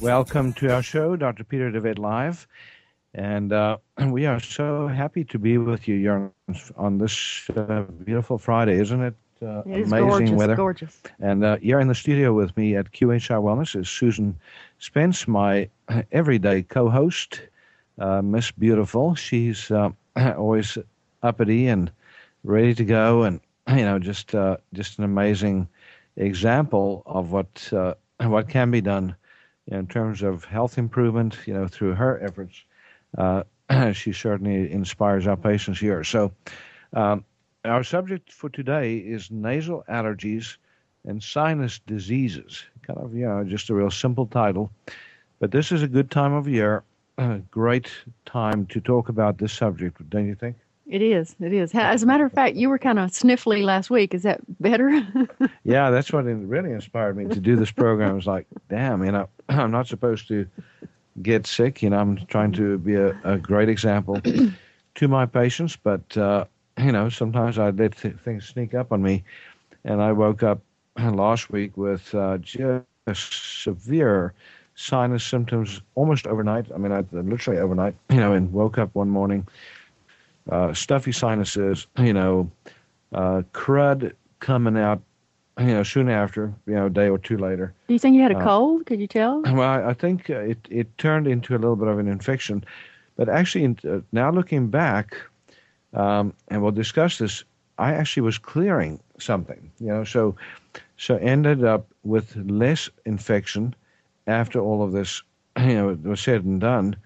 Welcome to our show, Dr. Peter DeVette Live. And uh, we are so happy to be with you Jörn, on this uh, beautiful Friday, isn't it? Uh, It is amazing gorgeous, weather. gorgeous. And uh, here in the studio with me at QHI Wellness is Susan Spence, my everyday co-host, uh, Miss Beautiful. She's uh, always uppity and ready to go, and you know, just uh, just an amazing example of what uh, what can be done in terms of health improvement. You know, through her efforts, uh, she certainly inspires our patients here. So. Um, our subject for today is nasal allergies and sinus diseases. Kind of, you know, just a real simple title. But this is a good time of year, a great time to talk about this subject, don't you think? It is. It is. As a matter of fact, you were kind of sniffly last week. Is that better? Yeah, that's what it really inspired me to do this program. It's like, damn, you know, I'm not supposed to get sick. You know, I'm trying to be a, a great example to my patients, but, uh, you know, sometimes I let th- things sneak up on me. And I woke up last week with uh, just severe sinus symptoms almost overnight. I mean, I, literally overnight, you know, and woke up one morning, uh, stuffy sinuses, you know, uh, crud coming out, you know, soon after, you know, a day or two later. Do you think you had a Uh, cold? Could you tell? Well, I I think it, it turned into a little bit of an infection. But actually, in- uh, now looking back, um, and we'll discuss this, I actually was clearing something, you know, so so ended up with less infection after all of this, you know, was said and done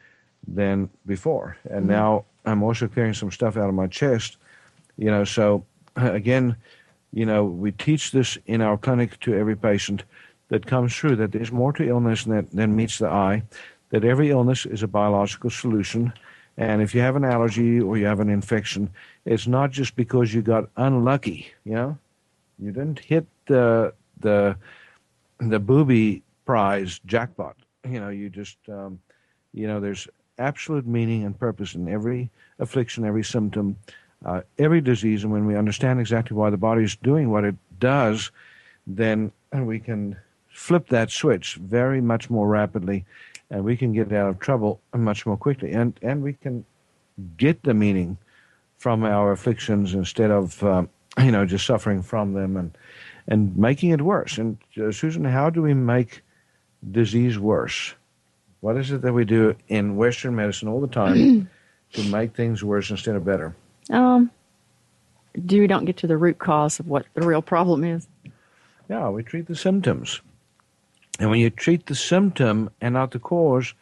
than before. And now I'm also clearing some stuff out of my chest, you know, so again, you know, we teach this in our clinic to every patient that comes through that there's more to illness than, than meets the eye, that every illness is a biological solution. And if you have an allergy or you have an infection, it's not just because you got unlucky, you know? You didn't hit the the the booby prize jackpot. You know, you just um, you know, there's absolute meaning and purpose in every affliction, every symptom, uh, every disease, and when we understand exactly why the body is doing what it does, then we can flip that switch very much more rapidly, and we can get out of trouble much more quickly, and and we can get the meaning from our afflictions instead of um, you know just suffering from them and and making it worse. And uh, Susan, how do we make disease worse? What is it that we do in Western medicine all the time to make things worse instead of better? Um, do we don't get to the root cause of what the real problem is? Yeah, we treat the symptoms. And when you treat the symptom and not the cause,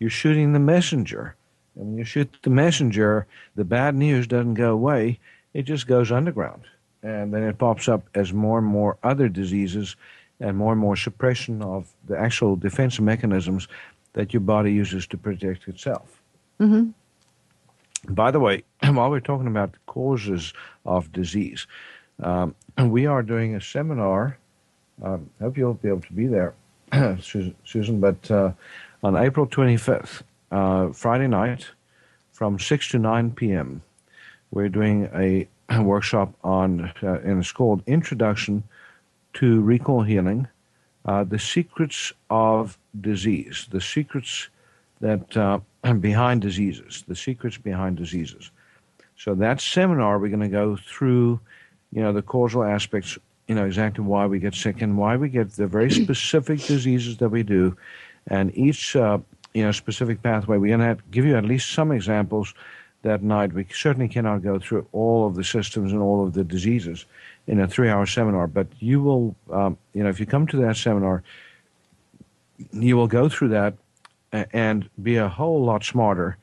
you're shooting the messenger. And when you shoot the messenger, the bad news doesn't go away, it just goes underground. And then it pops up as more and more other diseases and more and more suppression of the actual defense mechanisms that your body uses to protect itself. Mm-hmm. By the way, while we're talking about causes of disease, um, we are doing a seminar. Um, hope you'll be able to be there, Susan, but uh, on April 25th, uh, Friday night, from 6 to 9 p.m., we're doing a, a workshop on, uh, and it's called Introduction to Recall Healing uh, The Secrets of Disease, the secrets that uh, behind diseases, the secrets behind diseases. So that seminar, we're going to go through, you know, the causal aspects, you know, exactly why we get sick and why we get the very specific diseases that we do, and each, uh, you know, specific pathway. We're going to give you at least some examples that night. We certainly cannot go through all of the systems and all of the diseases in a three-hour seminar, but you will, um, you know, if you come to that seminar, you will go through that and be a whole lot smarter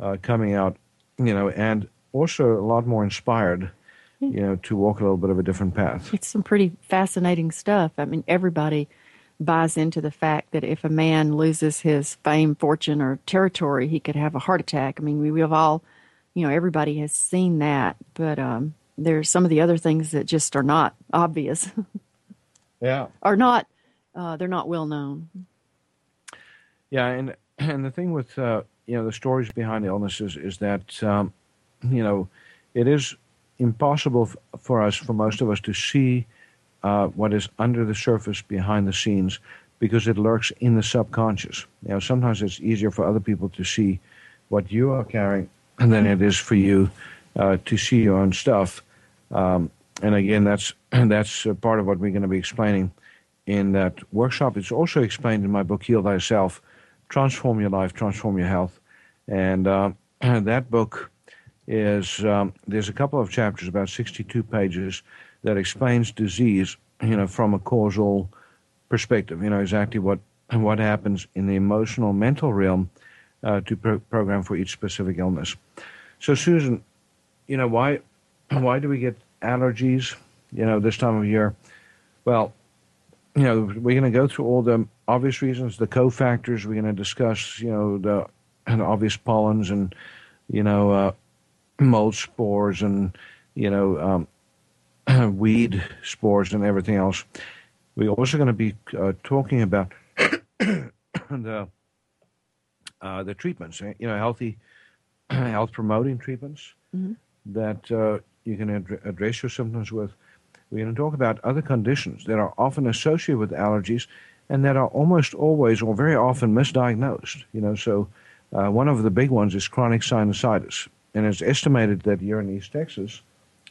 uh, coming out, you know, and also a lot more inspired, you know, to walk a little bit of a different path. It's some pretty fascinating stuff. I mean, everybody buys into the fact that if a man loses his fame, fortune, or territory, he could have a heart attack. I mean, we, have all, you know, everybody has seen that, but um, there's some of the other things that just are not obvious. yeah. Are not, uh, they're not well known. Yeah, and and the thing with uh, you know the stories behind illnesses is that um, you know it is impossible f- for us, for most of us, to see uh, what is under the surface behind the scenes because it lurks in the subconscious. You know, sometimes it's easier for other people to see what you are carrying than it is for you uh, to see your own stuff. Um, and again, that's that's part of what we're going to be explaining in that workshop. It's also explained in my book, Heal Thyself transform your life, transform your health. And, uh, that book is um, there's a couple of chapters, about 62 pages, that explains disease, you know, from a causal perspective. You know exactly what what happens in the emotional, mental realm uh, to pro- program for each specific illness. So, Susan, you know why why do we get allergies? You know, this time of year. Well, you know, we're going to go through all the obvious reasons, the cofactors. We're going to discuss, you know, the, the obvious pollens and, you know, uh, mold spores and, you know, um, weed spores and everything else. We're also going to be uh, talking about the uh, the treatments, you know, healthy, health promoting treatments mm-hmm. that uh, you can ad- address your symptoms with. We're going to talk about other conditions that are often associated with allergies and that are almost always or very often misdiagnosed. You know, so uh, one of the big ones is chronic sinusitis, and it's estimated that here in East Texas,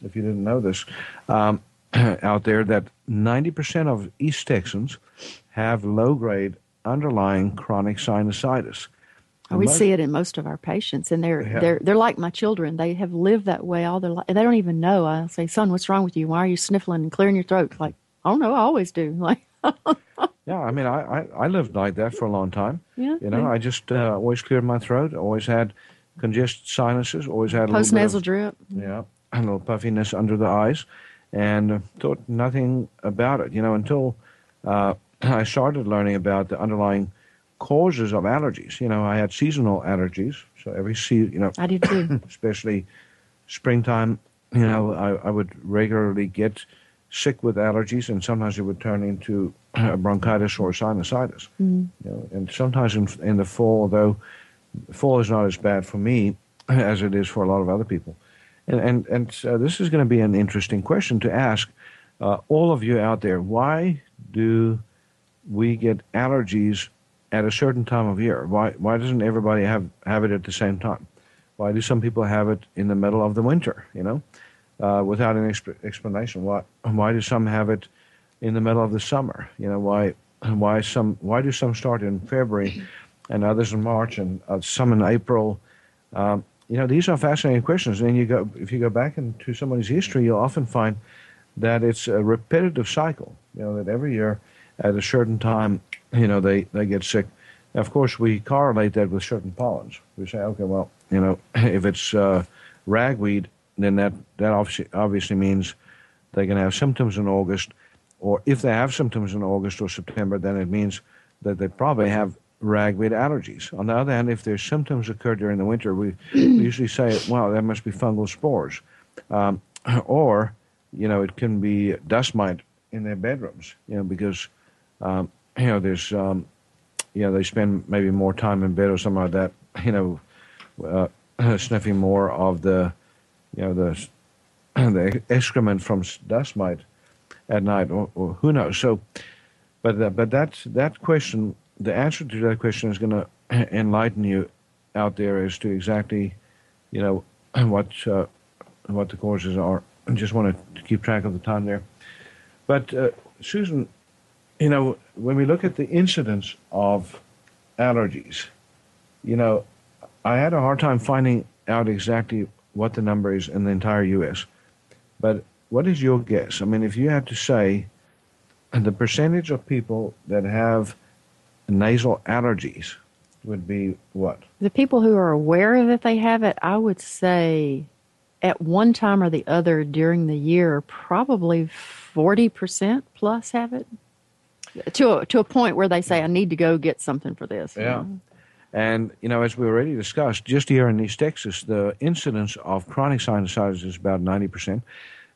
if you didn't know this, um, out there, that 90% of East Texans have low-grade underlying chronic sinusitis. We see it in most of our patients, and they're yeah. they're they're like my children. They have lived that way all their life. They don't even know. I say, "Son, what's wrong with you? Why are you sniffling and clearing your throat?" Like, I don't know. I always do. Like, yeah. I mean, I, I, I lived like that for a long time. Yeah. You know, yeah. I just uh, always cleared my throat. Always had congested sinuses. Always had post nasal drip. Yeah, a little puffiness under the eyes, and thought nothing about it. You know, until uh, I started learning about the underlying causes of allergies. You know, I had seasonal allergies, so every season, you know, I did too, especially springtime. You know, I, I would regularly get sick with allergies, and sometimes it would turn into bronchitis or sinusitis. Mm. You know, and sometimes in, in the fall, although fall is not as bad for me as it is for a lot of other people. And and and uh, this is going to be an interesting question to ask uh, all of you out there. Why do we get allergies at a certain time of year? Why why doesn't everybody have have it at the same time? Why do some people have it in the middle of the winter? You know, uh, without an exp- explanation. Why why do some have it in the middle of the summer? You know, why why some why do some start in February and others in March and uh, some in April? Um, you know, these are fascinating questions. And you go if you go back into somebody's history, you'll often find that it's a repetitive cycle. You know, that every year at a certain time you know, they, they get sick. Of course, we correlate that with certain pollens. We say, okay, well, you know, if it's uh, ragweed, then that, that obviously, obviously means they can have symptoms in August. Or if they have symptoms in August or September, then it means that they probably have ragweed allergies. On the other hand, if their symptoms occur during the winter, we, we usually say, well, that must be fungal spores. Um, or, you know, it can be dust mite in their bedrooms, you know, because um, you know, there's, um, you know, they spend maybe more time in bed or something like that, you know, uh, sniffing more of the you know, the the excrement from dust mite at night, or, or who knows? So, but uh, but that that question, the answer to that question is going to enlighten you out there as to exactly, you know, what uh, what the causes are. I just want to keep track of the time there. But uh, Susan, you know, when we look at the incidence of allergies, you know, I had a hard time finding out exactly what the number is in the entire U.S. But what is your guess? I mean, if you had to say uh, the percentage of people that have nasal allergies would be what? The people who are aware that they have it, I would say at one time or the other during the year, probably 40% plus have it to a, to a point where they say, I need to go get something for this. Yeah. Know? And, you know, as we already discussed, just here in East Texas, the incidence of chronic sinusitis is about 90%.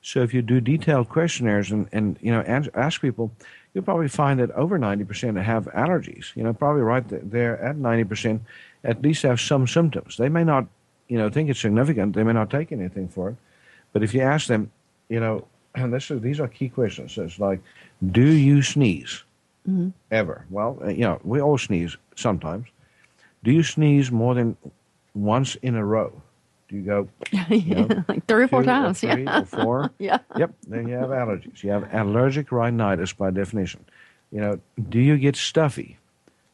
So if you do detailed questionnaires and, and you know, ask people, you'll probably find that over 90% have allergies. You know, probably right there at 90% at least have some symptoms. They may not, you know, think it's significant. They may not take anything for it. But if you ask them, you know, and this is, these are key questions. So it's like, do you sneeze mm-hmm. ever? Well, uh, you know, we all sneeze sometimes. Do you sneeze more than once in a row? Do you go you know, like three or four times? Or three yeah. or four? yeah. Yep. Then you have allergies. You have allergic rhinitis by definition. You know, do you get stuffy?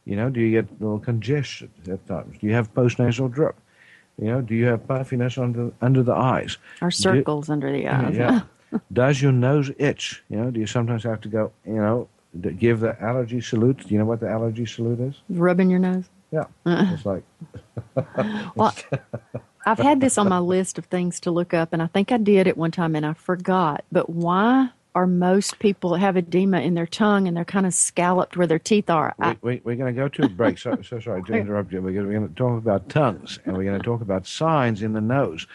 You know, do you get a little congestion at times? Do you have postnasal drip? You know, do you have puffiness under under the eyes? Or circles do, under the eyes? Yeah. Does your nose itch? You know, do you sometimes have to go? You know, give the allergy salute. Do you know what the allergy salute is? Rubbing your nose. Yeah, uh-uh. it's like. well, I've had this on my list of things to look up, and I think I did at one time, and I forgot. But why are most people have edema in their tongue and they're kind of scalloped where their teeth are? Wait, wait we're going to go to a break. So, so sorry to interrupt you. We're going to talk about tongues, and we're going to talk about signs in the nose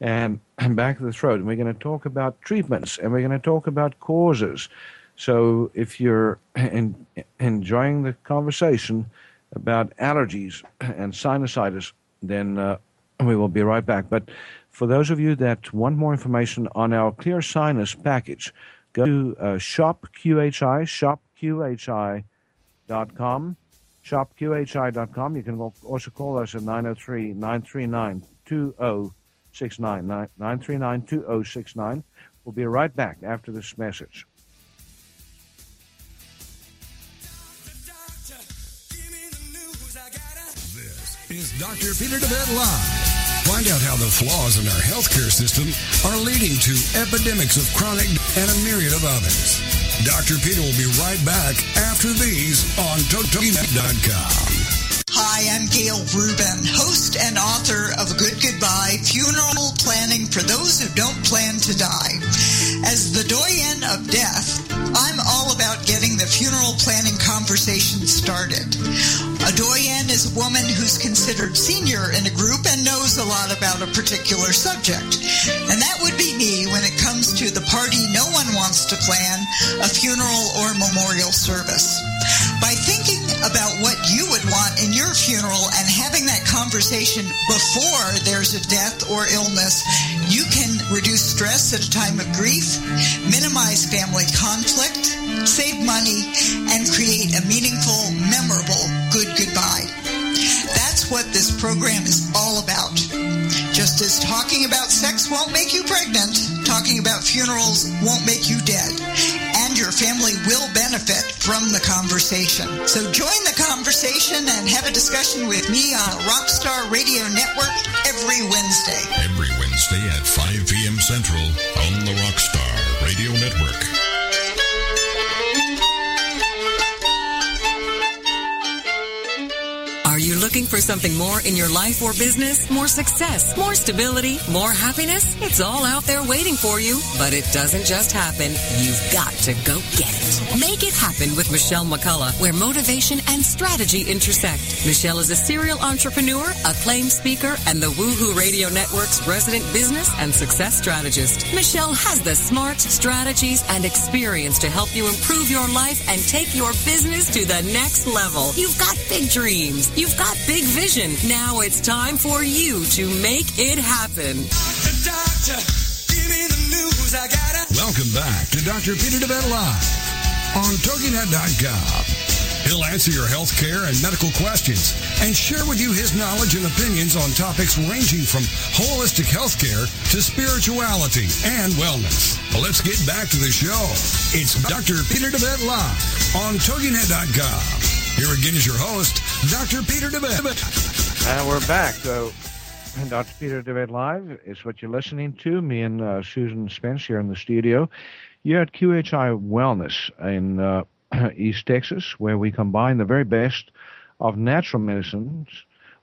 and back of the throat, and we're going to talk about treatments, and we're going to talk about causes. So if you're in, enjoying the conversation about allergies and sinusitis, then uh, we will be right back. But for those of you that want more information on our Clear Sinus package, go to uh, shopqhi, shopqhi.com, shopqhi.com. You can also call us at 903 939 2069. 939 2069. We'll be right back after this message. Dr. Peter DeVette Live. Find out how the flaws in our healthcare system are leading to epidemics of chronic and a myriad of others. Dr. Peter will be right back after these on TogiNet.com. Hi, I'm Gail Rubin, host and author of Good Goodbye Funeral Planning for Those Who Don't Plan to Die. As the doyen of death, I'm all about getting the funeral planning conversation started. Is a woman who's considered senior in a group and knows a lot about a particular subject. And that would be me when it comes to the party no one wants to plan, a funeral or memorial service. By thinking about what you would want in your funeral and having that conversation before there's a death or illness, you can reduce stress at a time of grief, minimize family conflict, save money, and create a meaningful, memorable good goodbye. What this program is all about. Just as talking about sex won't make you pregnant, talking about funerals won't make you dead. And your family will benefit from the conversation. So join the conversation and have a discussion with me on Rockstar Radio Network every Wednesday. Every Wednesday at 5 p.m. Central on the Rockstar Radio Network. Looking for something more in your life or business? More success, more stability, more happiness? It's all out there waiting for you. But it doesn't just happen. You've got to go get it. Make it happen with Michelle McCullough, where motivation and strategy intersect. Michelle is a serial entrepreneur, acclaimed speaker, and the Woohoo Radio Network's resident business and success strategist. Michelle has the smart strategies and experience to help you improve your life and take your business to the next level. You've got big dreams. You've got big vision. Now it's time for you to make it happen. Welcome back to Dr. Peter DeVette Live on TogiNet.com. He'll answer your health care and medical questions and share with you his knowledge and opinions on topics ranging from holistic health care to spirituality and wellness. Well, let's get back to the show. It's Dr. Peter DeVette Live on TogiNet.com. Here again is your host, Dr. Peter DeVette. And we're back. So, Dr. Peter DeVette Live is what you're listening to. Me and uh, Susan Spence here in the studio. You're at QHI Wellness in uh, East Texas, where we combine the very best of natural medicines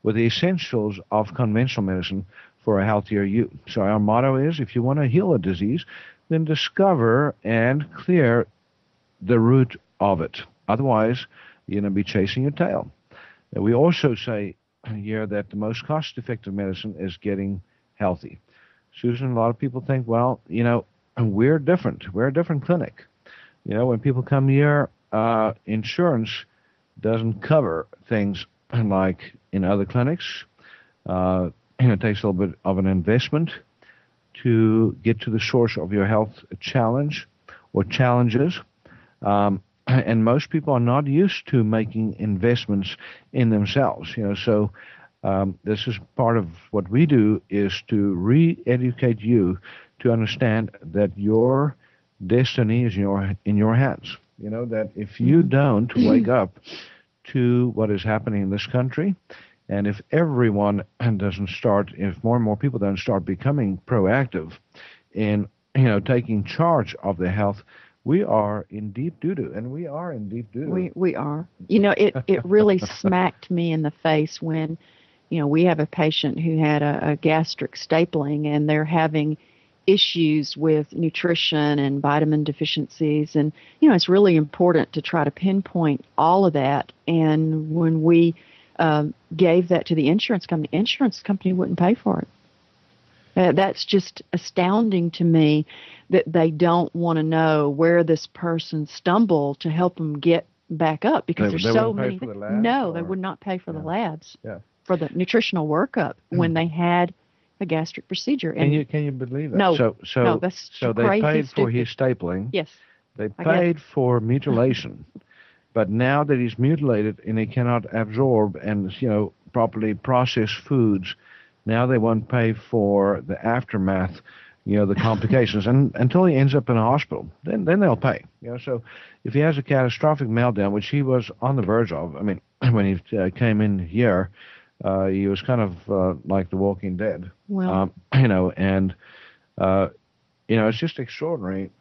with the essentials of conventional medicine for a healthier you. So our motto is if you want to heal a disease, then discover and clear the root of it. Otherwise, you're going to be chasing your tail. And we also say here that the most cost effective medicine is getting healthy. Susan, a lot of people think, well, you know, we're different. We're a different clinic. You know, when people come here, uh, insurance doesn't cover things like in other clinics. Uh, it takes a little bit of an investment to get to the source of your health challenge or challenges. Um, and most people are not used to making investments in themselves. You know, so um, this is part of what we do is to re-educate you to understand that your destiny is in your in your hands. You know that if you don't wake up to what is happening in this country, and if everyone doesn't start, if more and more people don't start becoming proactive in you know taking charge of their health, we are in deep doo doo, and we are in deep doo doo. We we are. You know, it it really smacked me in the face when, you know, we have a patient who had a, a gastric stapling, and they're having issues with nutrition and vitamin deficiencies and you know it's really important to try to pinpoint all of that and when we um, gave that to the insurance company insurance company wouldn't pay for it uh, that's just astounding to me that they don't want to know where this person stumbled to help them get back up because They- there's they so many. for the labs, no, they would not pay for the labs Yeah. for the nutritional workup when they had a gastric procedure. Can you can you believe that? No, So so no, that's so they paid for his stapling. yes, They I get it. paid for mutilation, but now that he's mutilated and he cannot absorb and you know properly process foods, now they won't pay for the aftermath, you know, the complications, and until he ends up in a hospital, then then they'll pay. You know, so if he has a catastrophic meltdown, which he was on the verge of, I mean, when he uh, came in here, uh, he was kind of uh, like The Walking Dead well, um, you know, and uh, you know, it's just extraordinary,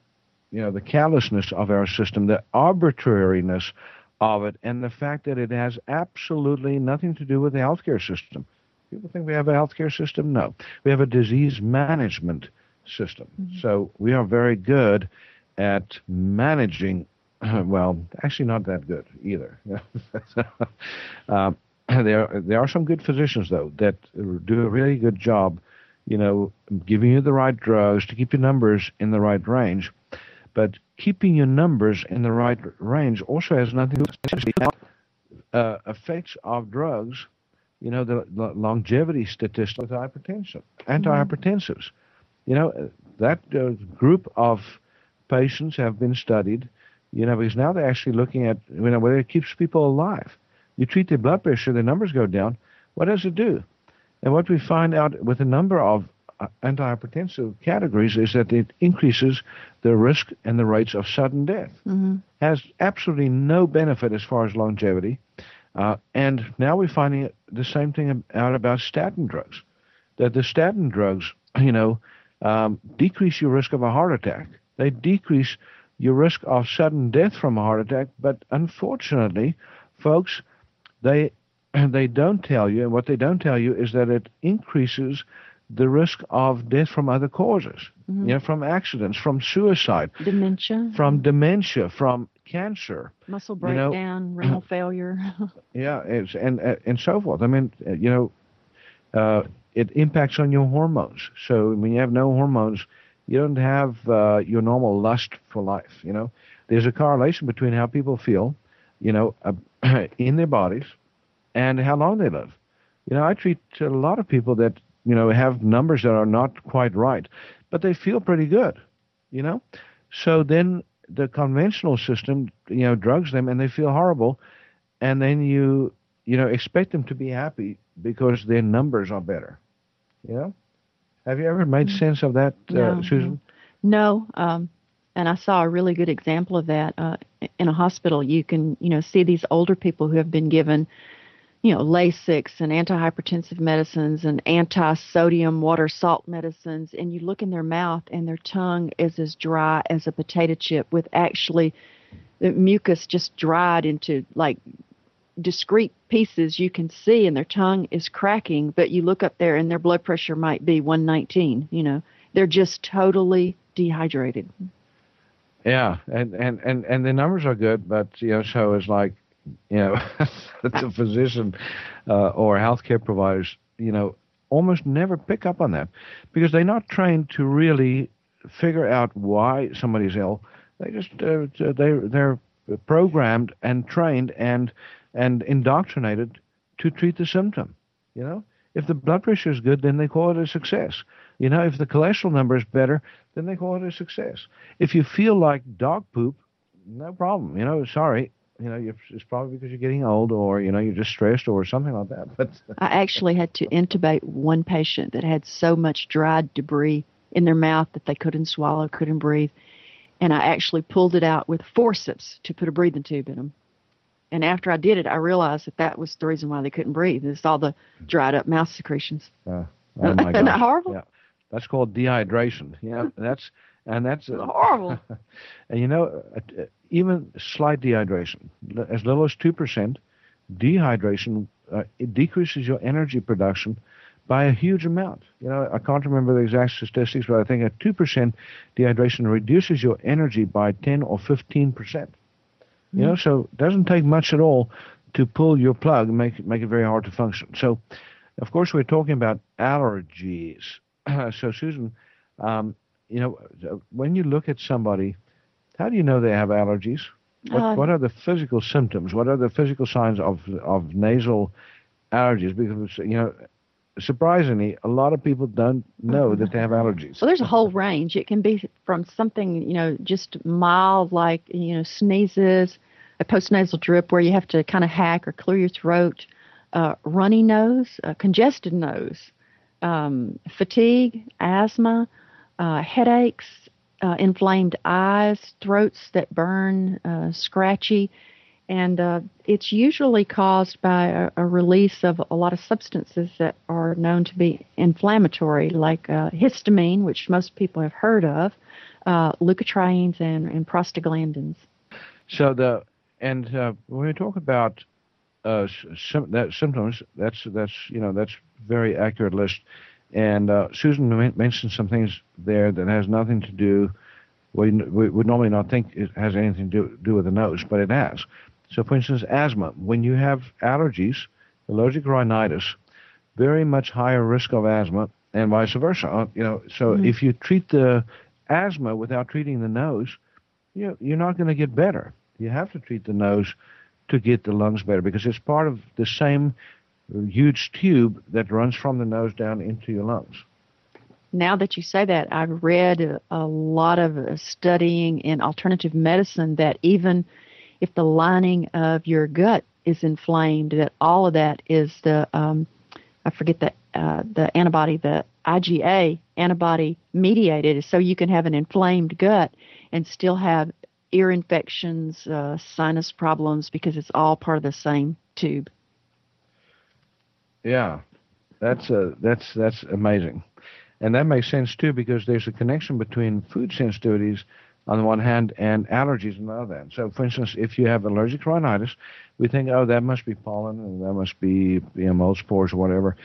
you know, the callousness of our system, the arbitrariness of it, and the fact that it has absolutely nothing to do with the healthcare system. People think we have a healthcare system. No, we have a disease management system. So we are very good at managing. Well, actually, not that good either. um, there, there are some good physicians though that do a really good job, you know, giving you the right drugs to keep your numbers in the right range. But keeping your numbers in the right range also has nothing to do with uh, effects of drugs. You know, the, the longevity statistics with hypertension, antihypertensives. You know, uh, that uh, group of patients have been studied. You know, because now they're actually looking at you know whether it keeps people alive. You treat their blood pressure, their numbers go down. What does it do? And what we find out with a number of uh, antihypertensive categories is that it increases the risk and the rates of sudden death. mhm. Has absolutely no benefit as far as longevity. Uh, and now we're finding the same thing out about statin drugs. That the statin drugs, you know, um, decrease your risk of a heart attack. They decrease your risk of sudden death from a heart attack. But unfortunately, folks, they they don't tell you, and what they don't tell you is that it increases the risk of death from other causes. Mhm. You know, from accidents, from suicide, dementia, from dementia, from cancer. muscle you know- breakdown, renal failure. Yeah, it's, and uh, and so forth. I mean, uh, you know, uh, it impacts on your hormones. So when you have no hormones, you don't have uh, your normal lust for life. You know, there's a correlation between how people feel, you know, uh, in their bodies, and how long they live. You know, I treat a lot of people that you know, have numbers that are not quite right, but they feel pretty good, you know. So then the conventional system, you know, drugs them and they feel horrible, and then you, you know, expect them to be happy because their numbers are better, you know. Have you ever made mm. sense of that, uh, Susan? No. Um, and I saw a really good example of that uh, in a hospital. You can, you know, see these older people who have been given you know, Lasix and antihypertensive medicines and anti-sodium water salt medicines, and you look in their mouth and their tongue is as dry as a potato chip with actually the mucus just dried into like discrete pieces you can see and their tongue is cracking, but you look up there and their blood pressure might be 119, you know. They're just totally dehydrated. Yeah, and, and, and, and the numbers are good, but you know, so it's like you know, the physician uh, or healthcare providers, you know, almost never pick up on that because they're not trained to really figure out why somebody's ill. They just uh, they they're programmed and trained and and indoctrinated to treat the symptom. You know, if the blood pressure is good, then they call it a success. You know, if the cholesterol number is better, then they call it a success. If you feel like dog poop, no problem. You know, sorry, you know, it's probably because you're getting old, or you know, you're just stressed, or something like that. But I actually had to intubate one patient that had so much dried debris in their mouth that they couldn't swallow, couldn't breathe, and I actually pulled it out with forceps to put a breathing tube in them. And after I did it, I realized that that was the reason why they couldn't breathe. It's all the dried up mouth secretions. Uh, oh my Isn't that horrible? Yeah. That's called dehydration. Yeah, that's and that's uh, horrible. and you know, uh, even slight dehydration, as little as two percent, dehydration uh, it decreases your energy production by a huge amount. You know, I can't remember the exact statistics, but I think a two percent, dehydration reduces your energy by ten or fifteen percent. Mm-hmm. You know, so it doesn't take much at all to pull your plug and make it, make it very hard to function. So, of course, we're talking about allergies. so, Susan, um, you know, when you look at somebody, how do you know they have allergies? What, uh, what are the physical symptoms? What are the physical signs of of nasal allergies? Because you know, surprisingly, a lot of people don't know that they have allergies. Well, there's a whole range. It can be from something you know just mild, like you know sneezes, a postnasal drip where you have to kind of hack or clear your throat, uh, runny nose, uh, congested nose, um, fatigue, asthma uh, headaches, uh, inflamed eyes, throats that burn, uh, scratchy, and uh, it's usually caused by a, a, release of a lot of substances that are known to be inflammatory, like uh, histamine, which most people have heard of, uh, leukotrienes, and, and, prostaglandins. So the and when we talk about sim- that symptoms, that's that's you know that's very accurate list. And uh, Susan mentioned some things there that has nothing to do. We, we would normally not think it has anything to do, do with the nose, but it has. So, for instance, asthma. When you have allergies, allergic rhinitis, very much higher risk of asthma, and vice versa. Uh, you know, so mm-hmm. if you treat the asthma without treating the nose, you you're not going to get better. You have to treat the nose to get the lungs better because it's part of the same huge tube that runs from the nose down into your lungs. Now that you say that, I've read a, a lot of studying in alternative medicine that even if the lining of your gut is inflamed, that all of that is the um, I forget the uh, the antibody, the IgA antibody mediated, so you can have an inflamed gut and still have ear infections, uh, sinus problems, because it's all part of the same tube. Yeah, that's uh, that's that's amazing, and that makes sense too because there's a connection between food sensitivities on the one hand and allergies on the other hand. So, for instance, if you have allergic rhinitis, we think, oh, that must be pollen and that must be you know, mold spores or whatever.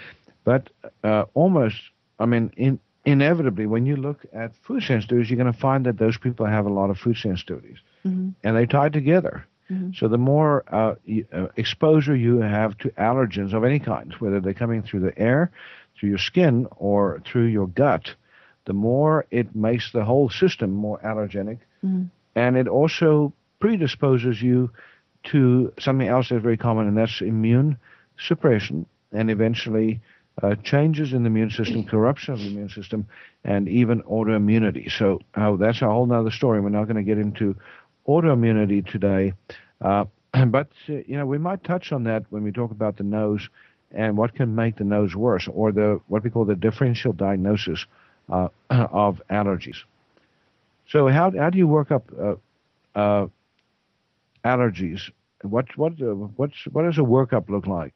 But uh, almost, I mean, in, inevitably, when you look at food sensitivities, you're going to find that those people have a lot of food sensitivities, mm-hmm. and they tie together. Mm-hmm. So the more uh, uh, exposure you have to allergens of any kind, whether they're coming through the air, through your skin, or through your gut, the more it makes the whole system more allergenic, mm-hmm. and it also predisposes you to something else that's very common, and that's immune suppression, and eventually uh, changes in the immune system, corruption of the immune system, and even autoimmunity. So uh, that's a whole nother story. We're not going to get into autoimmunity today, uh, but uh, you know we might touch on that when we talk about the nose and what can make the nose worse, or the what we call the differential diagnosis uh, of allergies. So how how do you work up uh, allergies? What what what's what does a workup look like?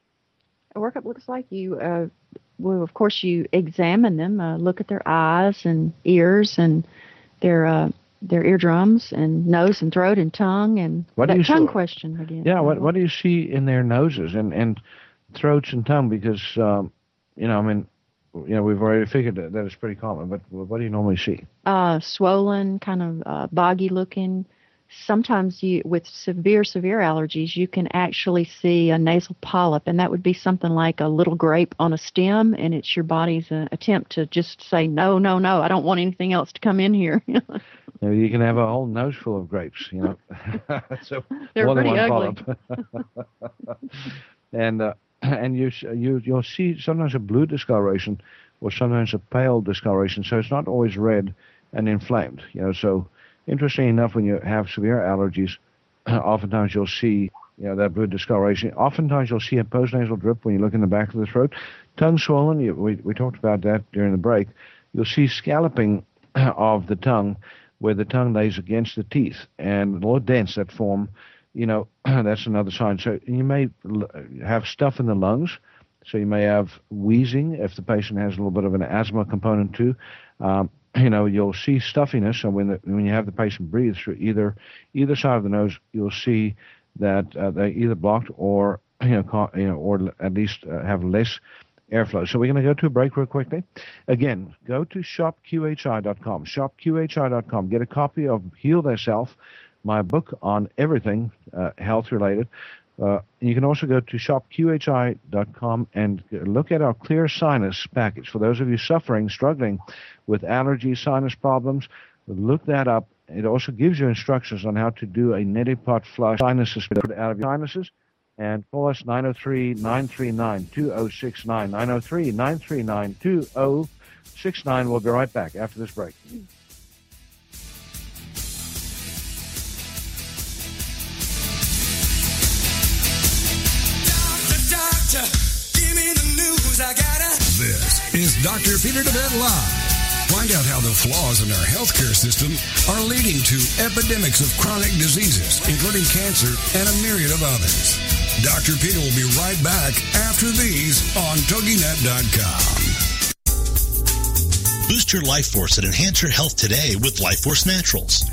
A workup looks like you well, of course, you examine them, uh, look at their eyes and ears and their uh, their eardrums and nose and throat and tongue and what that tongue see? question again. Yeah, what what do you see in their noses and and throats and tongue? Because um, you know, I mean, you know, we've already figured that, that it's pretty common. But what do you normally see? Uh, swollen, kind of uh, boggy looking sometimes you with severe severe allergies you can actually see a nasal polyp and that would be something like a little grape on a stem and it's your body's uh, attempt to just say no no no i don't want anything else to come in here. You can have a whole nose full of grapes you know. So They're more pretty than one ugly. polyp. And uh, and you you you'll see sometimes a blue discoloration or sometimes a pale discoloration so it's not always red and inflamed you know so Interesting enough, when you have severe allergies, oftentimes you'll see you know, that blue discoloration. Oftentimes you'll see a postnasal drip when you look in the back of the throat. Tongue swollen, you, we, we talked about that during the break. You'll see scalloping of the tongue where the tongue lays against the teeth and little dents that form. You know, that's another sign. So you may have stuff in the lungs. So you may have wheezing if the patient has a little bit of an asthma component too. Um, you know, you'll see stuffiness, and when the, when you have the patient breathe through either either side of the nose, you'll see that uh, they either blocked or you know, you know, or at least uh, have less airflow. So we're going to go to a break real quickly. Again, go to shopqhi.com. Shopqhi.com. Get a copy of Heal Thyself, my book on everything uh, health related. Uh, you can also go to shopqhi.com and look at our clear sinus package. For those of you suffering, struggling with allergies, sinus problems, look that up. It also gives you instructions on how to do a neti pot flush sinuses out of your sinuses. And call us 903 939 2069. 903 939 2069. We'll be right back after this break. This is Dr. Peter DeVette Live. Find out how the flaws in our healthcare system are leading to epidemics of chronic diseases, including cancer and a myriad of others. Dr. Peter will be right back after these on TogiNet.com. Boost your life force and enhance your health today with Life Force Naturals.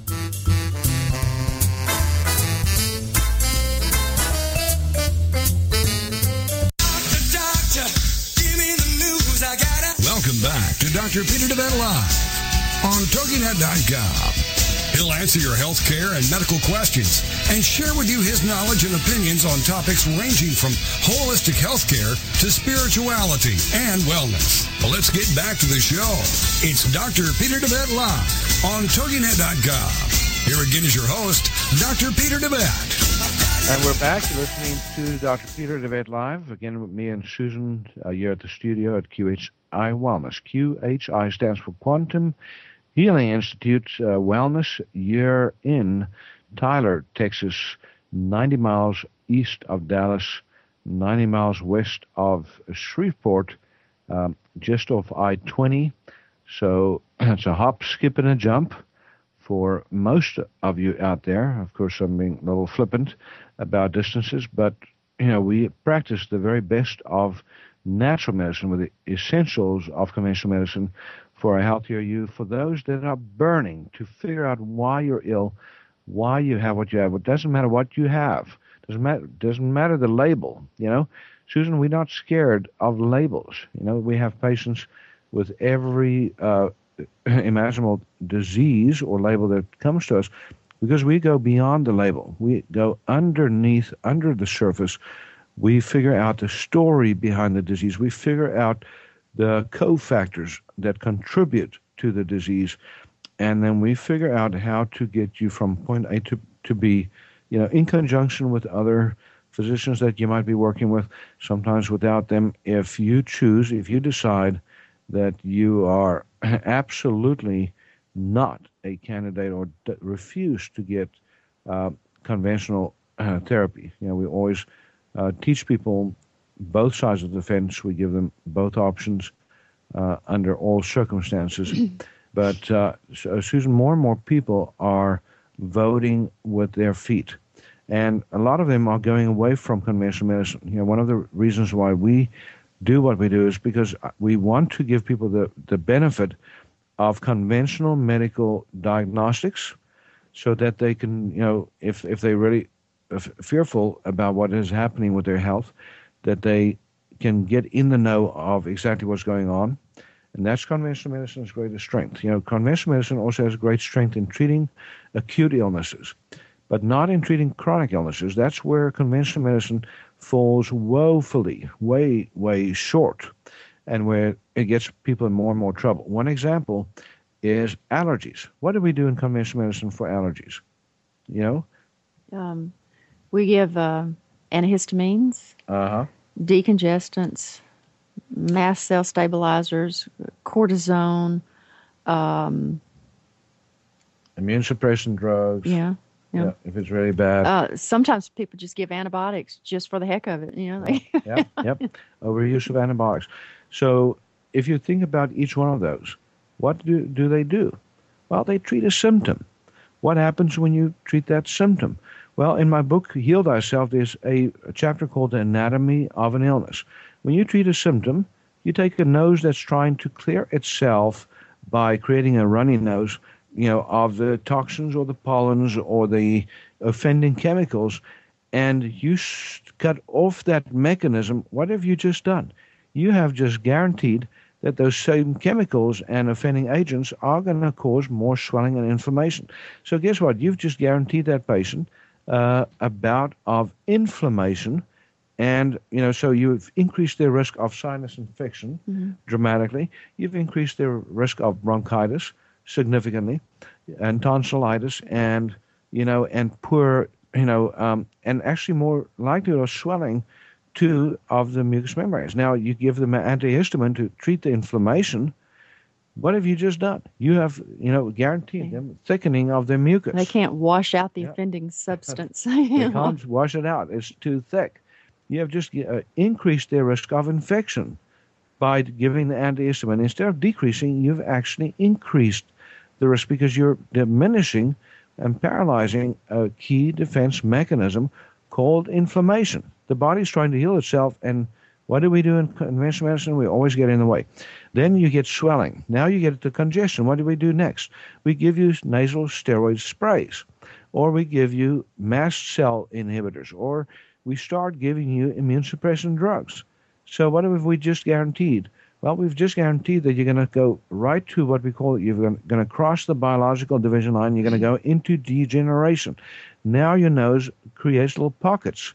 Dr. Peter DeVette Live on TogiNet.com. He'll answer your health care and medical questions and share with you his knowledge and opinions on topics ranging from holistic health care to spirituality and wellness. Well, let's get back to the show. It's Dr. Peter DeVette Live on TogiNet.com. Here again is your host, Dr. Peter DeVette. And we're back. You're listening to Dr. Peter DeVette Live, again with me and Susan uh, here at the studio at QHI Wellness. QHI stands for Quantum Healing Institute uh, Wellness Year in Tyler, Texas, 90 miles east of Dallas, 90 miles west of Shreveport, um, just off I 20. So it's a hop, skip, and a jump for most of you out there. Of course, I'm being a little flippant about distances, but you know we practice the very best of natural medicine with the essentials of conventional medicine for a healthier you. For those that are burning to figure out why you're ill, why you have what you have. It doesn't matter what you have. Doesn't matter. Doesn't matter the label. You know, Susan, we're not scared of labels. You know, we have patients with every uh, imaginable disease or label that comes to us because we go beyond the label. We go underneath, under the surface. We figure out the story behind the disease. We figure out the cofactors that contribute to the disease. And then we figure out how to get you from point A to, to B, you know, in conjunction with other physicians that you might be working with, sometimes without them. If you choose, if you decide that you are absolutely not a candidate or d- refuse to get uh, conventional uh, therapy. You know, we always uh, teach people both sides of the fence. We give them both options uh, under all circumstances. but uh, uh, Susan, more and more people are voting with their feet. And a lot of them are going away from conventional medicine. You know, one of the reasons why we do what we do is because we want to give people the, the benefit of conventional medical diagnostics so that they can, you know, if, if they're really fearful about what is happening with their health, that they can get in the know of exactly what's going on. And that's conventional medicine's greatest strength. You know, conventional medicine also has great strength in treating acute illnesses, but not in treating chronic illnesses. That's where conventional medicine falls woefully, way, way short, and where it gets people in more and more trouble. One example is allergies. What do we do in conventional medicine for allergies? You know? Um, we give uh, antihistamines, uh-huh. decongestants, mast cell stabilizers, cortisone, um, immune suppression drugs. Yeah. Yeah. yeah. if it's really bad. Uh, sometimes people just give antibiotics just for the heck of it. You know. yeah. Yep. Overuse of antibiotics. So if you think about each one of those, what do do they do? Well, they treat a symptom. What happens when you treat that symptom? Well, in my book, Heal Thyself, there's a, a chapter called The Anatomy of an Illness. When you treat a symptom, you take a nose that's trying to clear itself by creating a runny nose, you know, of the toxins or the pollens or the offending chemicals, and you cut off that mechanism. What have you just done? You have just guaranteed that those same chemicals and offending agents are going to cause more swelling and inflammation. So guess what? You've just guaranteed that patient uh, a bout of inflammation. And, you know, so you've increased their risk of sinus infection mm-hmm. dramatically. You've increased their risk of bronchitis significantly and tonsillitis and, you know, and poor, you know, um, and actually more likelihood of swelling too of the mucous membranes. Now, you give them an antihistamine to treat the inflammation, what have you just done? You have, you know, guaranteed them thickening of their mucus. They can't wash out the yeah. offending substance. they can't wash it out. It's too thick. You have just uh, increased their risk of infection by giving the antihistamine. Instead of decreasing, you've actually increased the risk because you're diminishing and paralyzing a key defense mechanism called inflammation. The body's trying to heal itself, and what do we do in conventional medicine? We always get in the way. Then you get swelling. Now you get the congestion. What do we do next? We give you nasal steroid sprays, or we give you mast cell inhibitors, or we start giving you immune suppressant drugs. So what have we just guaranteed? Well, we've just guaranteed that you're going to go right to what we call you're going to cross the biological division line. You're going to go into degeneration. Now your nose creates little pockets,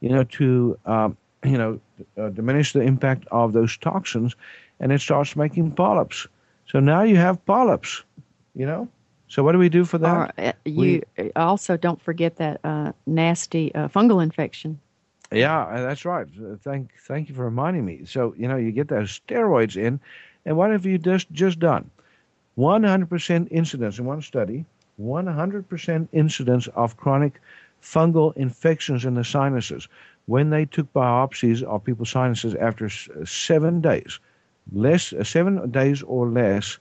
you know, to um, you know uh, diminish the impact of those toxins, and it starts making polyps. So now you have polyps, you know. So what do we do for that? Or, uh, you we, also don't forget that uh, nasty uh, fungal infection. Yeah, uh, that's right. Uh, thank thank you for reminding me. So you know you get those steroids in, and what have you just just done? 100% incidence in one study. 100% incidence of chronic fungal infections in the sinuses when they took biopsies of people's sinuses after seven days, less seven days or less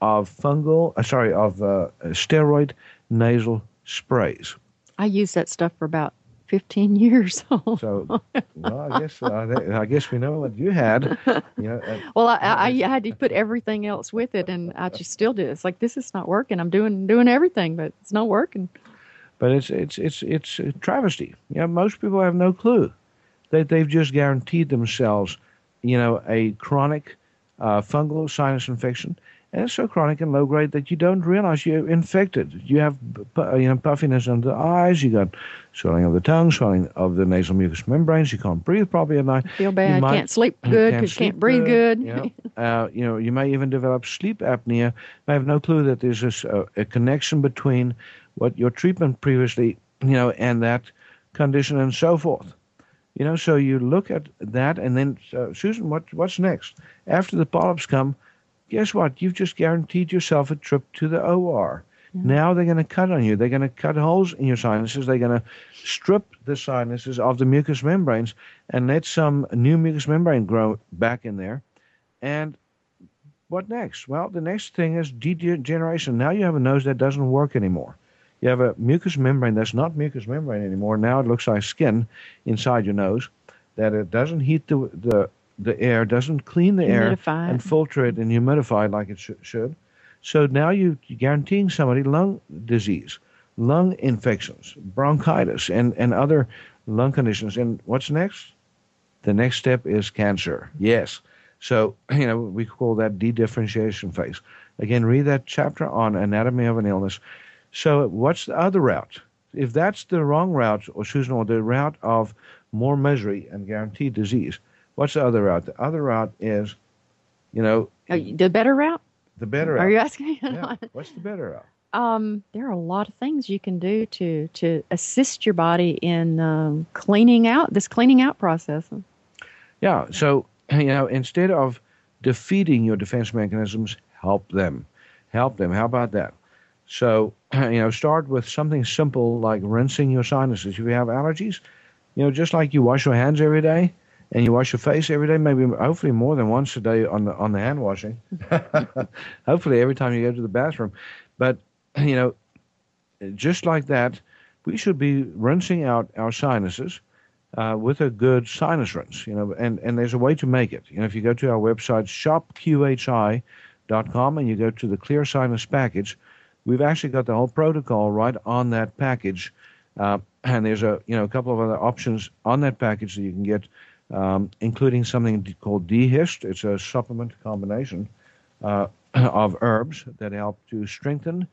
of fungal, uh, sorry, of uh, steroid nasal sprays. I used that stuff for about 15 years. Old. so, well, I guess uh, I guess we know what you had. You know, uh, well, I, I, I, had to put everything else with it, and I just still do. It's like this is not working. I'm doing doing everything, but it's not working. But it's it's it's it's a travesty. You know, most people have no clue. They they've just guaranteed themselves, you know, a chronic uh, fungal sinus infection and it's so chronic and low grade that you don't realize you're infected. You have you know puffiness under the eyes. You got swelling of the tongue, swelling of the nasal mucous membranes. You can't breathe properly at night. Feel bad. You might, can't sleep good because you can't breathe good. good. You, know, uh, you know, you may even develop sleep apnea. I have no clue that there's this, uh, a connection between what your treatment previously, you know, and that condition and so forth. You know, so you look at that, and then uh, Susan, what what's next after the polyps come? Guess what? You've just guaranteed yourself a trip to the OR. Yeah. Mm-hmm. Now they're going to cut on you. They're going to cut holes in your sinuses. They're going to strip the sinuses of the mucous membranes and let some new mucous membrane grow back in there. And what next? Well, the next thing is degeneration. Now you have a nose that doesn't work anymore. You have a mucous membrane that's not mucous membrane anymore. Now it looks like skin inside your nose. That it doesn't heat the the the air, doesn't clean the air and filter it and humidify it like it sh- should. So now you, are guaranteeing somebody lung disease, lung infections, bronchitis, and, and other lung conditions. And what's next? The next step is cancer. Yes. So, you know, we call that de-differentiation phase. Again, read that chapter on anatomy of an illness. So, what's the other route? If that's the wrong route, or Susan, or the route of more misery and guaranteed disease, What's the other route? The other route is, you know, oh, the better route. The better route. Are you asking yeah. What's the better route? Um, there are a lot of things you can do to to assist your body in um, cleaning out this cleaning out process. Yeah. So you know, instead of defeating your defense mechanisms, help them. Help them. How about that? So you know, start with something simple like rinsing your sinuses. If you have allergies, you know, just like you wash your hands every day, and you wash your face every day, maybe hopefully more than once a day on the on the hand washing. hopefully every time you go to the bathroom. But you know, just like that, we should be rinsing out our sinuses uh, with a good sinus rinse. You know, and and there's a way to make it. You know, if you go to our website shopqhi.com and you go to the Clear Sinus package, we've actually got the whole protocol right on that package. Uh, and there's a you know a couple of other options on that package that you can get um, including something called D-Hist. It's a supplement combination uh, of herbs that help to strengthen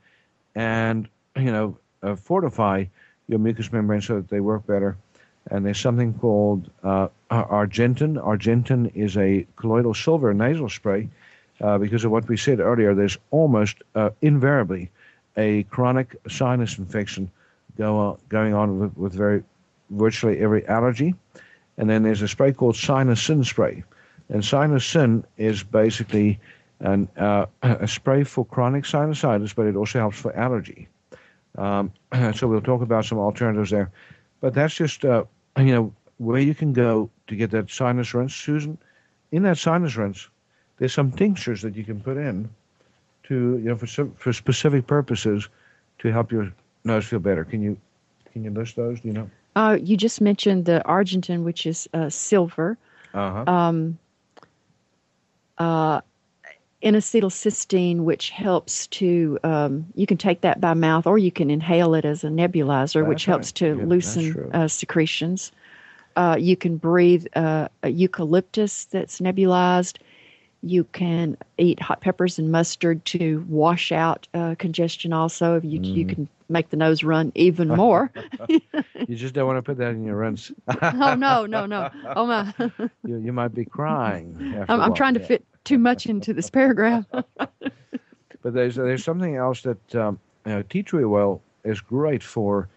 and you know uh, fortify your mucous membrane so that they work better. And there's something called uh, Argentyn. Argentyn is a colloidal silver nasal spray. Uh, because of what we said earlier, there's almost uh, invariably a chronic sinus infection go on, going on with, with very virtually every allergy. And then there's a spray called Sinus-Syn spray. And Sinus-Syn is basically an, uh, a spray for chronic sinusitis, but it also helps for allergy. Um, so we'll talk about some alternatives there. But that's just, uh, you know, where you can go to get that sinus rinse. Susan, in that sinus rinse, there's some tinctures that you can put in to, you know, for, for specific purposes to help your nose feel better. Can you, can you list those? Do you know? Uh, you just mentioned the Argentyn, which is uh, silver. Uh-huh. Um, uh, N-acetylcysteine, which helps to, um, you can take that by mouth or you can inhale it as a nebulizer, that's which helps to yeah, loosen uh, secretions. Uh, you can breathe uh, eucalyptus that's nebulized. You can eat hot peppers and mustard to wash out uh, congestion. Also, if you mm. you can make the nose run even more. you just don't want to put that in your rinse. oh no, no, no! Oh my! you, you might be crying. I'm, I'm trying to fit too much into this paragraph. but there's there's something else that um, you know, tea tree oil is great for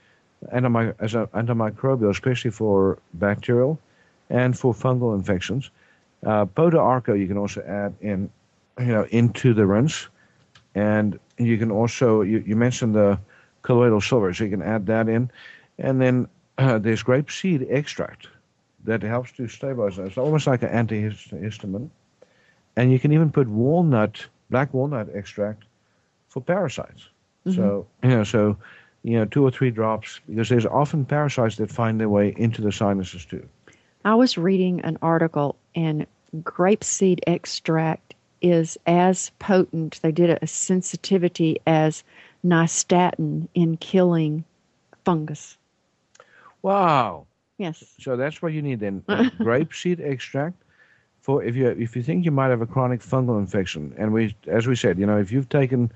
antimi- as an antimicrobial, especially for bacterial and for fungal infections. Uh, Arco you can also add in, you know, into the rinse, and you can also you, you mentioned the colloidal silver, so you can add that in, and then uh, there's grape seed extract that helps to stabilize it. It's almost like an antihistamine, and you can even put walnut, black walnut extract for parasites. Mm-hmm. So you know, so you know, two or three drops because there's often parasites that find their way into the sinuses too. I was reading an article, and grapeseed extract is as potent. They did a sensitivity as nystatin in killing fungus. Wow. Yes. So that's what you need then. grapeseed extract for if you if you think you might have a chronic fungal infection, and we as we said, you know, if you've taken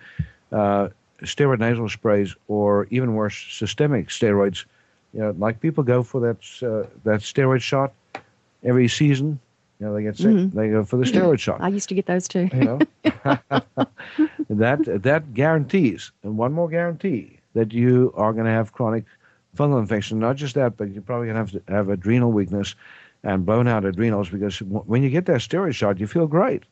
uh, steroid nasal sprays or even worse, systemic steroids, you know, like people go for that uh, that steroid shot every season. You know, they get sick. Mm-hmm. They go for the steroid shot. I used to get those too. you know, that that guarantees, and one more guarantee that you are going to have chronic fungal infection. Not just that, but you're probably going to have to have adrenal weakness and blown out adrenals because when you get that steroid shot, you feel great.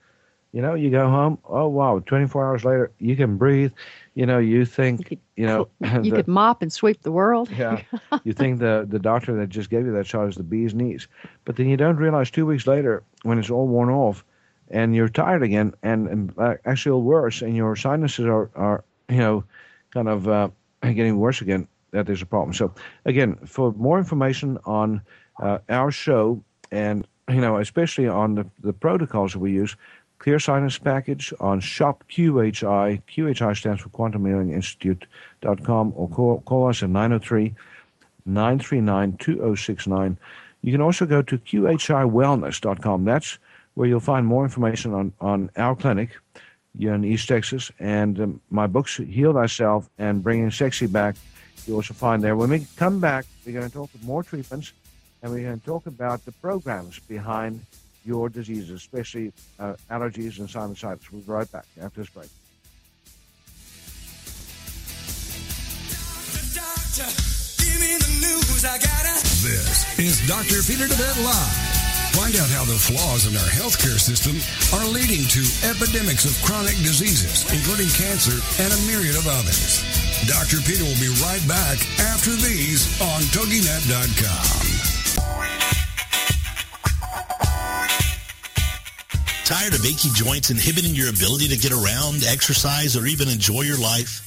You know, you go home. Oh wow! 24 hours later, you can breathe. You know, you think you, could, you know you the, could mop and sweep the world. yeah, you think the the doctor that just gave you that shot is the bee's knees, but then you don't realize two weeks later when it's all worn off, and you're tired again, and, and actually worse, and your sinuses are are you know kind of uh, getting worse again. That there's a problem. So again, for more information on uh, our show and you know especially on the the protocols that we use Clear Sinus package on shop QHI. QHI stands for Quantum Healing Institute.com or call, call us at 903 939 2069. You can also go to QHIWellness.com. That's where you'll find more information on, on our clinic here in East Texas and um, my books, Heal Thyself and Bringing Sexy Back. You'll also find there. When we come back, we're going to talk about more treatments and we're going to talk about the programs behind your diseases, especially uh, allergies and sinusitis. We'll be right back after this break. This is Dr. Peter DeVette Live. Find out how the flaws in our healthcare system are leading to epidemics of chronic diseases, including cancer and a myriad of others. Dr. Peter will be right back after these on TogiNet.com. Tired of achy joints inhibiting your ability to get around, exercise, or even enjoy your life?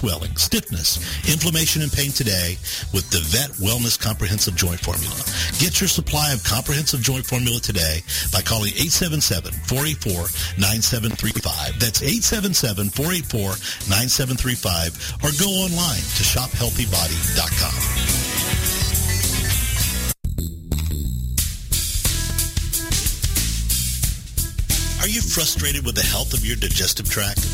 swelling, stiffness, inflammation, and pain today with the Vet Wellness Comprehensive Joint Formula. Get your supply of Comprehensive Joint Formula today by calling 877-484-9735. That's 877-484-9735 or go online to shophealthybody.com. Are you frustrated with the health of your digestive tract?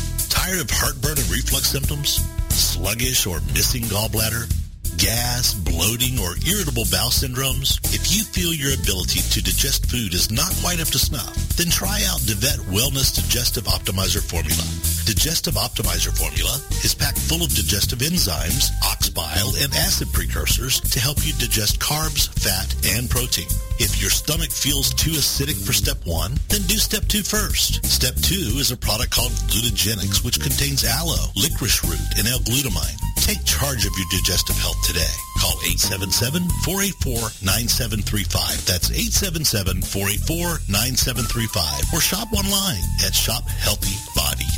Tired of heartburn and reflux symptoms? Sluggish or missing gallbladder? gas, bloating, or irritable bowel syndromes? If you feel your ability to digest food is not quite up to snuff, then try out DeVette Wellness Digestive Optimizer Formula. Digestive Optimizer Formula is packed full of digestive enzymes, ox bile, and acid precursors to help you digest carbs, fat, and protein. If your stomach feels too acidic for step one, then do step two first. Step two is a product called Glutagenics, which contains aloe, licorice root, and L-glutamine Take charge of your digestive health today. Call 877-484-9735. That's 877-484-9735. Or shop online at shophealthybody.com.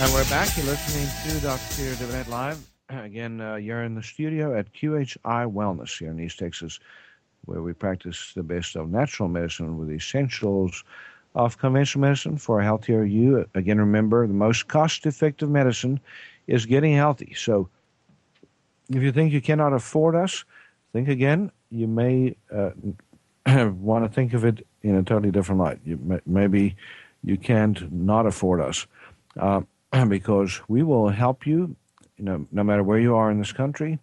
And we're back. You're listening to Dr. Peter Live. Again, uh, you're in the studio at QHI Wellness here in East Texas, where we practice the best of natural medicine with essentials of conventional medicine for a healthier you. Again, remember, the most cost effective medicine is getting healthy. So if you think you cannot afford us, think again. You may uh, want to think of it in a totally different light. You may, maybe you can't not afford us uh, because we will help you you know, no matter where you are in this country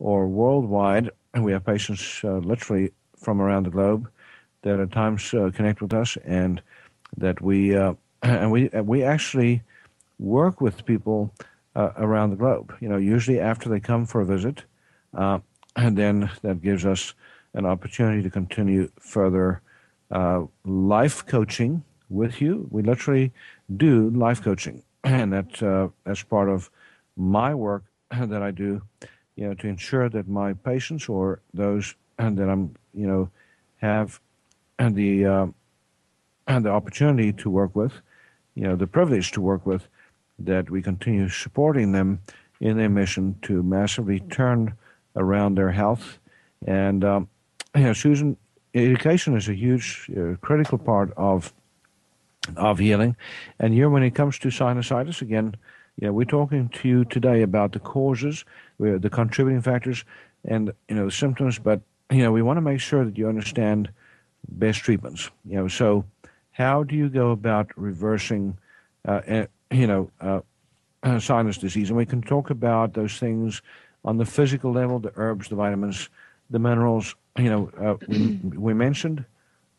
or worldwide, we have patients uh, literally from around the globe that at times uh, connect with us, and that we uh, and we we actually work with people uh, around the globe. You know, usually after they come for a visit, uh, and then that gives us an opportunity to continue further uh, life coaching with you. We literally do life coaching, and that that's part of my work that I do, you know, to ensure that my patients or those that I'm, you know, have the uh, the opportunity to work with, you know, the privilege to work with, that we continue supporting them in their mission to massively turn around their health. And um, you know, Susan, education is a huge, uh, critical part of of healing. And here, when it comes to sinusitis, again, you know, we're talking to you today about the causes, the contributing factors, and you know the symptoms. But you know, we want to make sure that you understand best treatments. You know, so how do you go about reversing, uh, you know, uh, sinus disease? And we can talk about those things on the physical level: the herbs, the vitamins, the minerals. You know, uh, we, we mentioned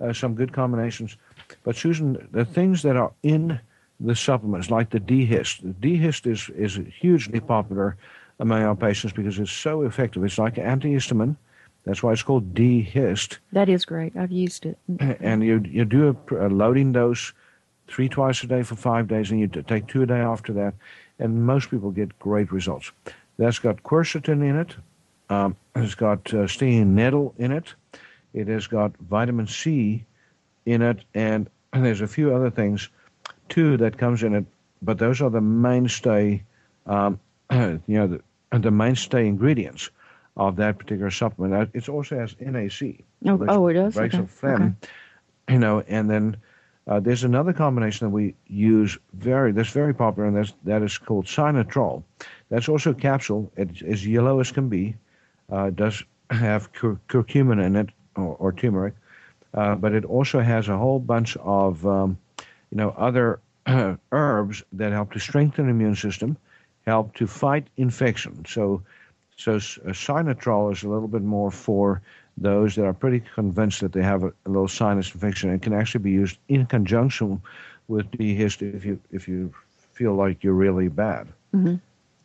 uh, some good combinations, but Susan, the things that are in the supplements like the D-Hist. The D-Hist is, is hugely popular among our patients because it's so effective. It's like antihistamine. That's why it's called D-Hist. That is great. I've used it. And you, you do a, a loading dose three twice a day for five days, and you take two a day after that. And most people get great results. That's got quercetin in it. Um, it's got uh, stinging nettle in it. It has got vitamin C in it, and, there's a few other things too that comes in it, but those are the mainstay, um, you know, the, the mainstay ingredients of that particular supplement. It also has NAC. Oh, oh it does. Breaks okay. phlegm, okay. you know, and then uh, there's another combination that we use very that's very popular, and that's that is called Sinatrol. That's also a capsule. It is as yellow as can be. Uh, does have cur- curcumin in it or, or turmeric, uh, but it also has a whole bunch of um, you know, other herbs that help to strengthen the immune system, help to fight infection. So, so Sinatrol is a little bit more for those that are pretty convinced that they have a, a little sinus infection and can actually be used in conjunction with D-Hist if you if you feel like you're really bad. Mm-hmm.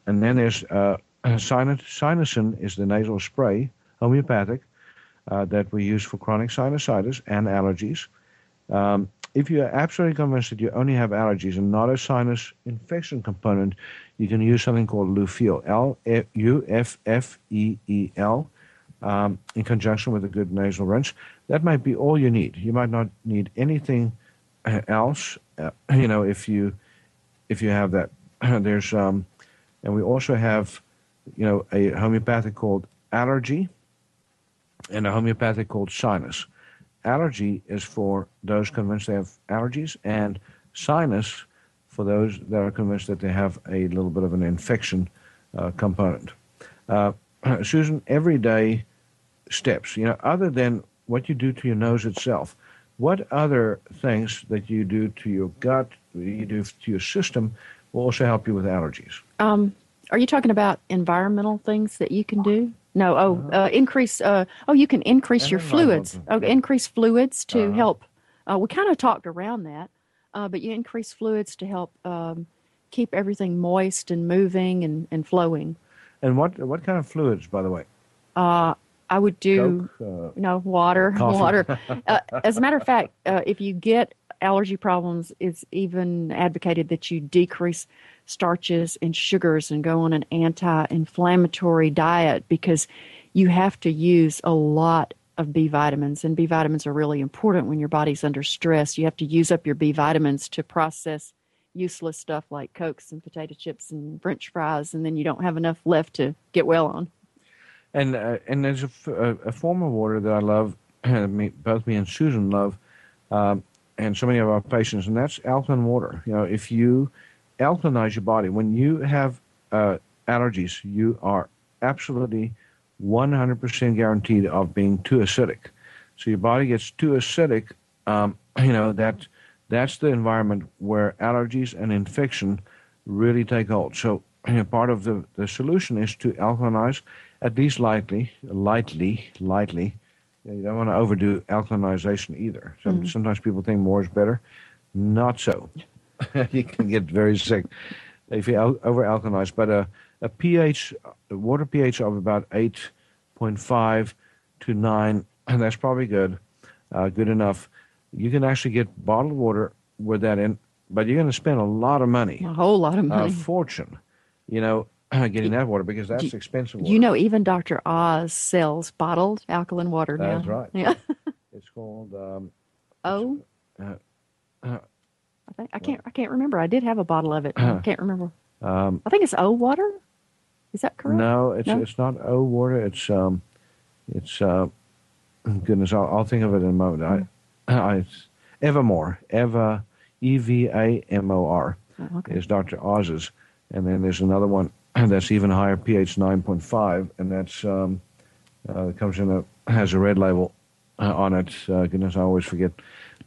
And then there's uh, sinus, Sinocin is the nasal spray, homeopathic, uh, that we use for chronic sinusitis and allergies. Um, if you're absolutely convinced that you only have allergies and not a sinus infection component, you can use something called Luffeel, L-U-F-F-E-E-L, um, in conjunction with a good nasal rinse. That might be all you need. You might not need anything uh, else, uh, you know, if you if you have that. There's um, and we also have, you know, a homeopathic called allergy and a homeopathic called sinus allergy is for those convinced they have allergies, and sinus for those that are convinced that they have a little bit of an infection uh, component. Uh, Susan, everyday steps, you know, other than what you do to your nose itself, what other things that you do to your gut, you do to your system, will also help you with allergies? Um, Are you talking about environmental things that you can do? No. Oh, uh, increase. Uh, oh, you can increase your fluids. Oh, increase fluids to uh-huh. help. Uh, we kind of talked around that, uh, but you increase fluids to help um, keep everything moist and moving and, and flowing. And what what kind of fluids, by the way? Uh, I would do Coke, uh, no water, coffee. water. uh, as a matter of fact, uh, if you get allergy problems, it's even advocated that you decrease starches and sugars and go on an anti-inflammatory diet because you have to use a lot of B vitamins, and B vitamins are really important when your body's under stress. You have to use up your B vitamins to process useless stuff like cokes and potato chips and French fries, and then you don't have enough left to get well on. And uh, and there's a, a, a, form of water that I love, both me and Susan love, um, and so many of our patients, and that's alkaline water. You know, if you alkalinize your body, when you have uh, allergies, you are absolutely 100% guaranteed of being too acidic. So your body gets too acidic. Um, you know that that's the environment where allergies and infection really take hold. So you know, part of the, the solution is to alkalinize at least lightly, lightly, lightly. You don't want to overdo alkalinization either. So mm-hmm. Sometimes people think more is better. Not so. you can get very sick if you over alkalinize. But a, a pH, a water pH of about 8.5 to 9, and that's probably good, uh, good enough you can actually get bottled water with that in, but you're going to spend a lot of money, a whole lot of money, a fortune, you know, getting that water because that's expensive water. You know, even Dr. Oz sells bottled alkaline water now. That's right. Yeah. it's called. Um, oh. Uh, uh, I think I can't. I can't remember. I did have a bottle of it. I can't remember. Um, I think it's O water. Is that correct? No, it's no? it's not O water. It's um, it's uh, goodness. I'll, I'll think of it in a moment. I uh, Evamor, Eva, E V A M O R, oh, okay. is Dr. Oz's. And then there's another one that's even higher, pH 9.5, and that's um, uh, comes in a has a red label uh, on it. Uh, goodness, I always forget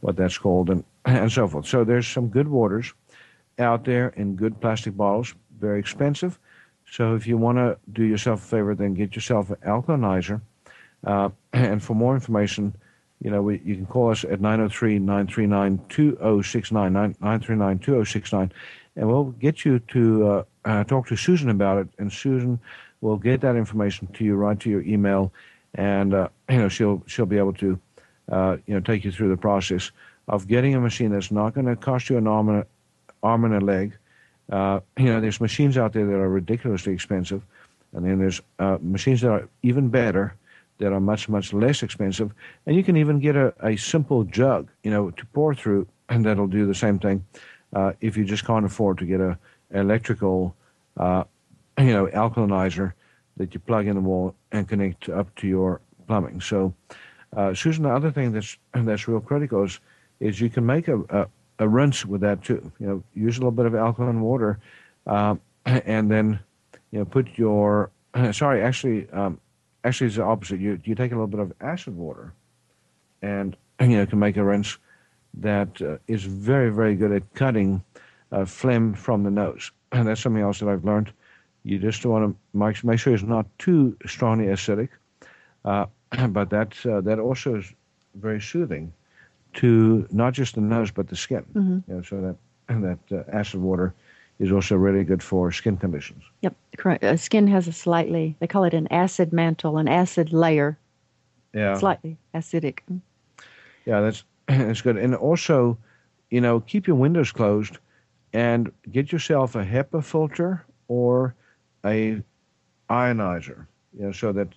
what that's called, and and so forth. So there's some good waters out there in good plastic bottles, very expensive. So if you want to do yourself a favor, then get yourself an alkalinizer. Uh, and for more information, you know, we, you can call us at 903-939-2069, 939-2069, and we'll get you to uh, uh, talk to Susan about it, and Susan will get that information to you right to your email, and uh, you know she'll she'll be able to uh, you know take you through the process of getting a machine that's not going to cost you an arm and a, arm and a leg. Uh, you know, there's machines out there that are ridiculously expensive, and then there's uh, machines that are even better that are much much less expensive, and you can even get a, a simple jug, you know, to pour through, and that'll do the same thing. Uh, if you just can't afford to get a electrical, uh, you know, alkalinizer that you plug in the wall and connect up to your plumbing. So, uh, Susan, the other thing that's that's real critical is is you can make a, a, a rinse with that too. You know, use a little bit of alkaline water, uh, and then you know put your sorry, actually, um, actually it's the opposite. You you take a little bit of acid water, and you know can make a rinse that uh, is very very good at cutting uh, phlegm from the nose. And that's something else that I've learned. You just want to make, sure it's not too strongly acidic, uh, but that uh, that also is very soothing to not just the nose but the skin. Mm-hmm. You know, so that that uh, acid water is also really good for skin conditions. Yep, correct. Uh, skin has a slightly, they call it an acid mantle, an acid layer. Yeah. Slightly acidic. Yeah, that's that's good. And also, you know, keep your windows closed and get yourself a HEPA filter or a ionizer, you know, so that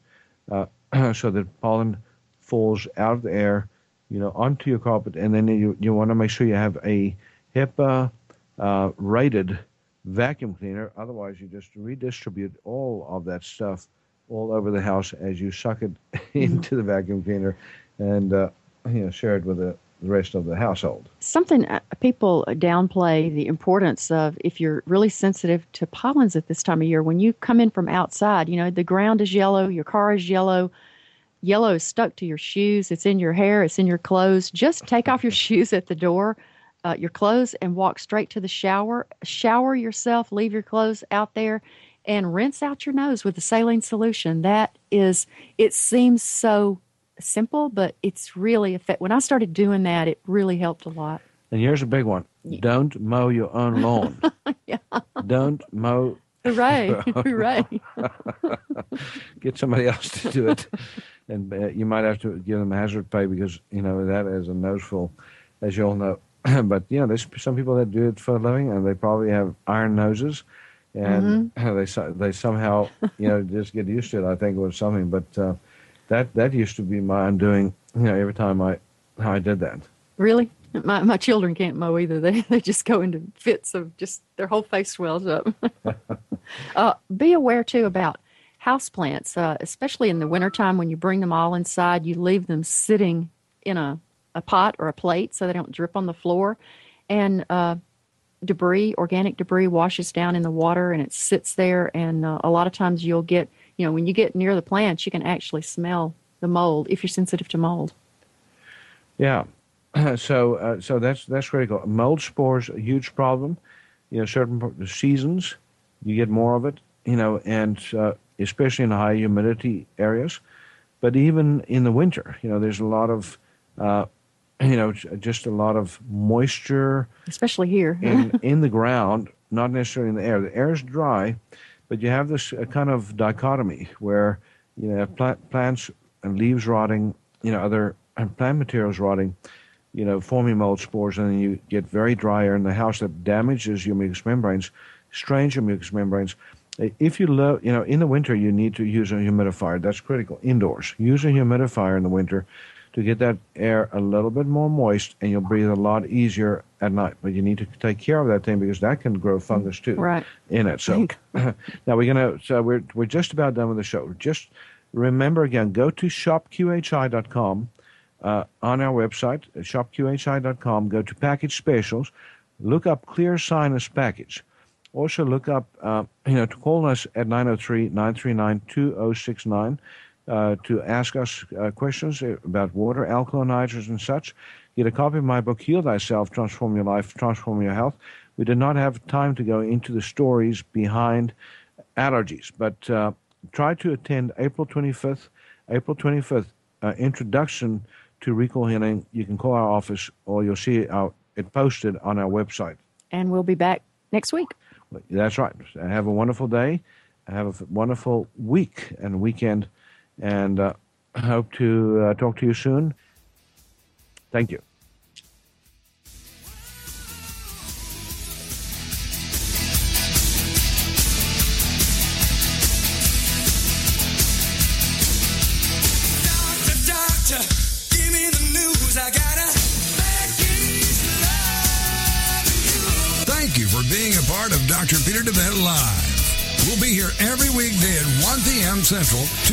uh, so that pollen falls out of the air, you know, onto your carpet, and then you you want to make sure you have a HEPA uh, rated vacuum cleaner. Otherwise, you just redistribute all of that stuff all over the house as you suck it mm-hmm. into the vacuum cleaner and uh, you know share it with the rest of the household. Something uh, people downplay the importance of if you're really sensitive to pollens at this time of year. When you come in from outside, you know the ground is yellow, your car is yellow. Yellow is stuck to your shoes. It's in your hair. It's in your clothes. Just take off your shoes at the door uh, your clothes and walk straight to the shower. Shower yourself, leave your clothes out there, and rinse out your nose with a saline solution. That is, it seems so simple, but it's really effective. When I started doing that, it really helped a lot. And here's a big one: don't mow your own lawn. yeah. Don't mow. Hooray! Hooray! Get somebody else to do it, and uh, you might have to give them hazard pay because you know that is a noseful, as you all know. but you know, there's some people that do it for a living, and they probably have iron noses, and Mm-hmm. they they somehow you know just get used to it. I think or something, but uh, that that used to be my undoing. You know, every time I I did that. Really? My my children can't mow either. They they just go into fits of just their whole face swells up. uh, be aware too about houseplants, uh, especially in the wintertime when you bring them all inside. You leave them sitting in a, a pot or a plate so they don't drip on the floor, and uh, debris, organic debris, washes down in the water and it sits there. And uh, a lot of times you'll get, you know, when you get near the plants, you can actually smell the mold if you're sensitive to mold. Yeah. So uh, so that's that's critical. Mold spores a huge problem. You know, certain seasons you get more of it. You know, and uh, especially in high humidity areas. But even in the winter, you know, there's a lot of, uh, you know, just a lot of moisture especially here. in in the ground, not necessarily in the air. The air is dry, but you have this uh, kind of dichotomy where you know plant, plants and leaves rotting, you know, other and plant materials rotting, you know, forming mold spores, and then you get very dry air in the house that damages your mucous membranes, strains your mucous membranes. If you love, you know, in the winter you need to use a humidifier. That's critical. Indoors, use a humidifier in the winter to get that air a little bit more moist, and you'll breathe a lot easier at night. But you need to take care of that thing because that can grow fungus too Right. in it. So now we're gonna. So we're we're just about done with the show. Just remember again, go to shopqhi.com uh, on our website, shopqhi.com. Go to package specials, look up Clear Sinus Package. Also look up, uh, you know, to call us at 903-939-2069 uh, to ask us uh, questions about water, alkalinizers, and such. Get a copy of my book, Heal Thyself, Transform Your Life, Transform Your Health. We did not have time to go into the stories behind allergies, but uh, try to attend April 25th, April 25th, uh, introduction to recall healing. You can call our office or you'll see our, it posted on our website. and we'll be back next week. That's right. Have a wonderful day. Have a wonderful week and weekend. And uh, hope to uh, talk to you soon. Thank you. Central,